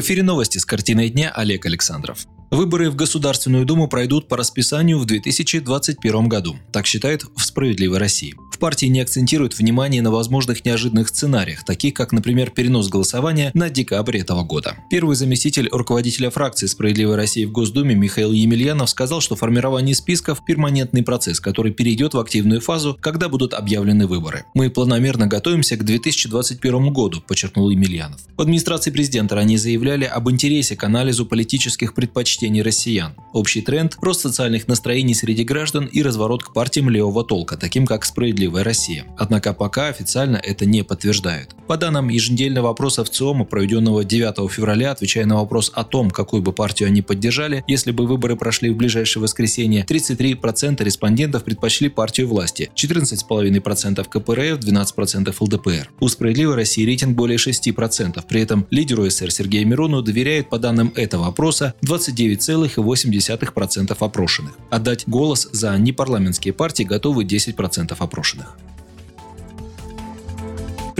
В эфире новости с картиной дня Олег Александров. Выборы в Государственную Думу пройдут по расписанию в 2021 году, так считает в «Справедливой России». Партии не акцентируют внимание на возможных неожиданных сценариях, таких как, например, перенос голосования на декабрь этого года. Первый заместитель руководителя фракции «Справедливой России» в Госдуме Михаил Емельянов сказал, что формирование списков – перманентный процесс, который перейдет в активную фазу, когда будут объявлены выборы. Мы планомерно готовимся к 2021 году, подчеркнул Емельянов. В администрации президента ранее заявляли об интересе к анализу политических предпочтений россиян. Общий тренд – рост социальных настроений среди граждан и разворот к партиям левого толка, таким как «Справедливая Россия». Однако пока официально это не подтверждают. По данным еженедельного опроса в ЦИОМа, проведенного 9 февраля, отвечая на вопрос о том, какую бы партию они поддержали, если бы выборы прошли в ближайшее воскресенье, 33% респондентов предпочли партию власти, 14,5% КПРФ, 12% ЛДПР. У «Справедливой России» рейтинг более 6%, при этом лидеру СССР Сергею Мирону доверяют по данным этого опроса 29 9,8% опрошенных. Отдать голос за непарламентские партии готовы 10% опрошенных.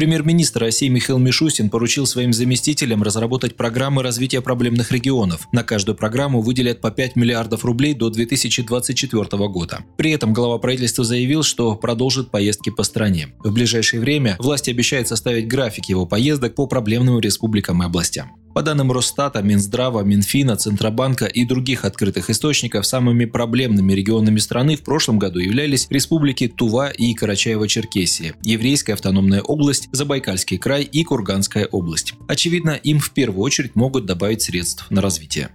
Премьер-министр России Михаил Мишустин поручил своим заместителям разработать программы развития проблемных регионов. На каждую программу выделят по 5 миллиардов рублей до 2024 года. При этом глава правительства заявил, что продолжит поездки по стране. В ближайшее время власти обещают составить график его поездок по проблемным республикам и областям. По данным Росстата, Минздрава, Минфина, Центробанка и других открытых источников, самыми проблемными регионами страны в прошлом году являлись республики Тува и Карачаево-Черкесия, Еврейская автономная область, Забайкальский край и Курганская область. Очевидно, им в первую очередь могут добавить средств на развитие.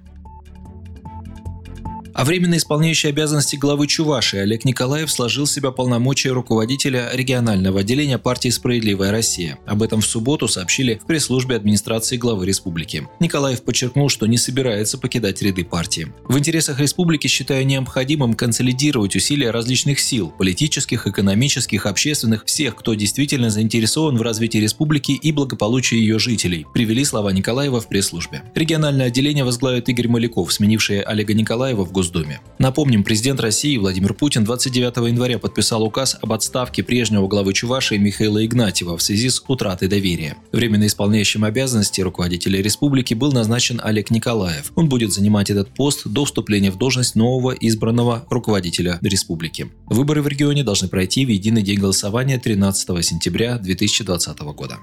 А временно исполняющий обязанности главы Чувашии Олег Николаев сложил в себя полномочия руководителя регионального отделения партии «Справедливая Россия». Об этом в субботу сообщили в пресс-службе администрации главы республики. Николаев подчеркнул, что не собирается покидать ряды партии. В интересах республики считаю необходимым консолидировать усилия различных сил – политических, экономических, общественных, всех, кто действительно заинтересован в развитии республики и благополучии ее жителей, привели слова Николаева в пресс-службе. Региональное отделение возглавит Игорь Маляков, сменивший Олега Николаева в Госдуме Госдуме. Напомним, президент России Владимир Путин 29 января подписал указ об отставке прежнего главы Чувашии Михаила Игнатьева в связи с утратой доверия. Временно исполняющим обязанности руководителя республики был назначен Олег Николаев. Он будет занимать этот пост до вступления в должность нового избранного руководителя республики. Выборы в регионе должны пройти в единый день голосования 13 сентября 2020 года.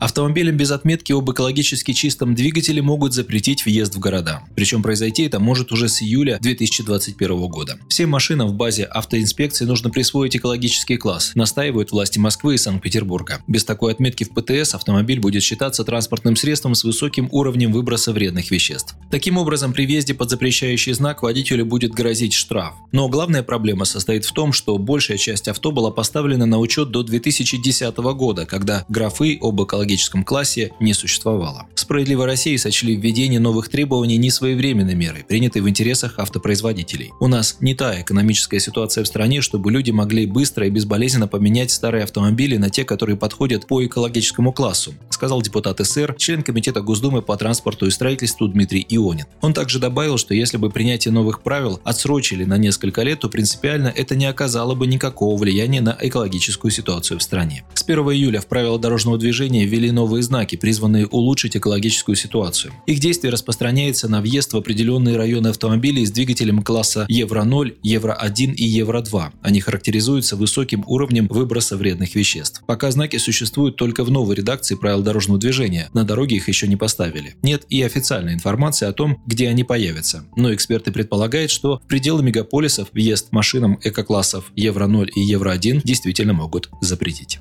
Автомобилям без отметки об экологически чистом двигателе могут запретить въезд в города. Причем произойти это может уже с июля 2021 года. Всем машинам в базе автоинспекции нужно присвоить экологический класс, настаивают власти Москвы и Санкт-Петербурга. Без такой отметки в ПТС автомобиль будет считаться транспортным средством с высоким уровнем выброса вредных веществ. Таким образом, при въезде под запрещающий знак водителю будет грозить штраф. Но главная проблема состоит в том, что большая часть авто была поставлена на учет до 2010 года, когда графы об экологическом технологическом классе не существовало. В «Справедливой России» сочли введение новых требований не своевременной мерой, принятой в интересах автопроизводителей. У нас не та экономическая ситуация в стране, чтобы люди могли быстро и безболезненно поменять старые автомобили на те, которые подходят по экологическому классу, сказал депутат СР, член Комитета Госдумы по транспорту и строительству Дмитрий Ионин. Он также добавил, что если бы принятие новых правил отсрочили на несколько лет, то принципиально это не оказало бы никакого влияния на экологическую ситуацию в стране. С 1 июля в правила дорожного движения ввели новые знаки, призванные улучшить экологическую ситуацию. Их действие распространяется на въезд в определенные районы автомобилей с двигателем класса Евро-0, Евро-1 и Евро-2. Они характеризуются высоким уровнем выброса вредных веществ. Пока знаки существуют только в новой редакции правил дорожного движения, на дороге их еще не поставили. Нет и официальной информации о том, где они появятся. Но эксперты предполагают, что в пределы мегаполисов въезд машинам эко-классов Евро-0 и Евро-1 действительно могут запретить.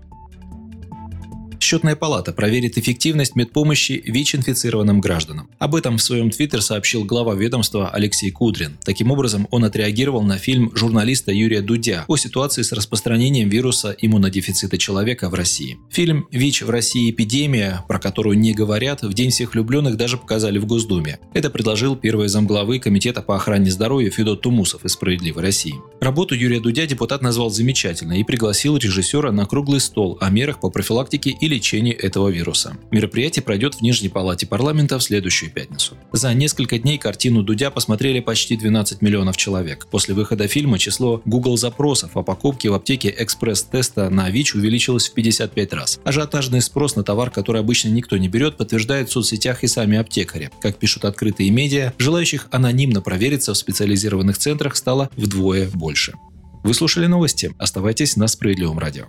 Счетная палата проверит эффективность медпомощи ВИЧ-инфицированным гражданам. Об этом в своем твиттер сообщил глава ведомства Алексей Кудрин. Таким образом, он отреагировал на фильм журналиста Юрия Дудя о ситуации с распространением вируса иммунодефицита человека в России. Фильм «ВИЧ в России. Эпидемия», про которую не говорят, в День всех влюбленных даже показали в Госдуме. Это предложил первый замглавы Комитета по охране здоровья Федот Тумусов из «Справедливой России». Работу Юрия Дудя депутат назвал замечательной и пригласил режиссера на круглый стол о мерах по профилактике и и лечении этого вируса. Мероприятие пройдет в Нижней Палате парламента в следующую пятницу. За несколько дней картину Дудя посмотрели почти 12 миллионов человек. После выхода фильма число Google запросов о покупке в аптеке экспресс-теста на ВИЧ увеличилось в 55 раз. Ажиотажный спрос на товар, который обычно никто не берет, подтверждает в соцсетях и сами аптекари. Как пишут открытые медиа, желающих анонимно провериться в специализированных центрах стало вдвое больше. Вы слушали новости. Оставайтесь на Справедливом радио.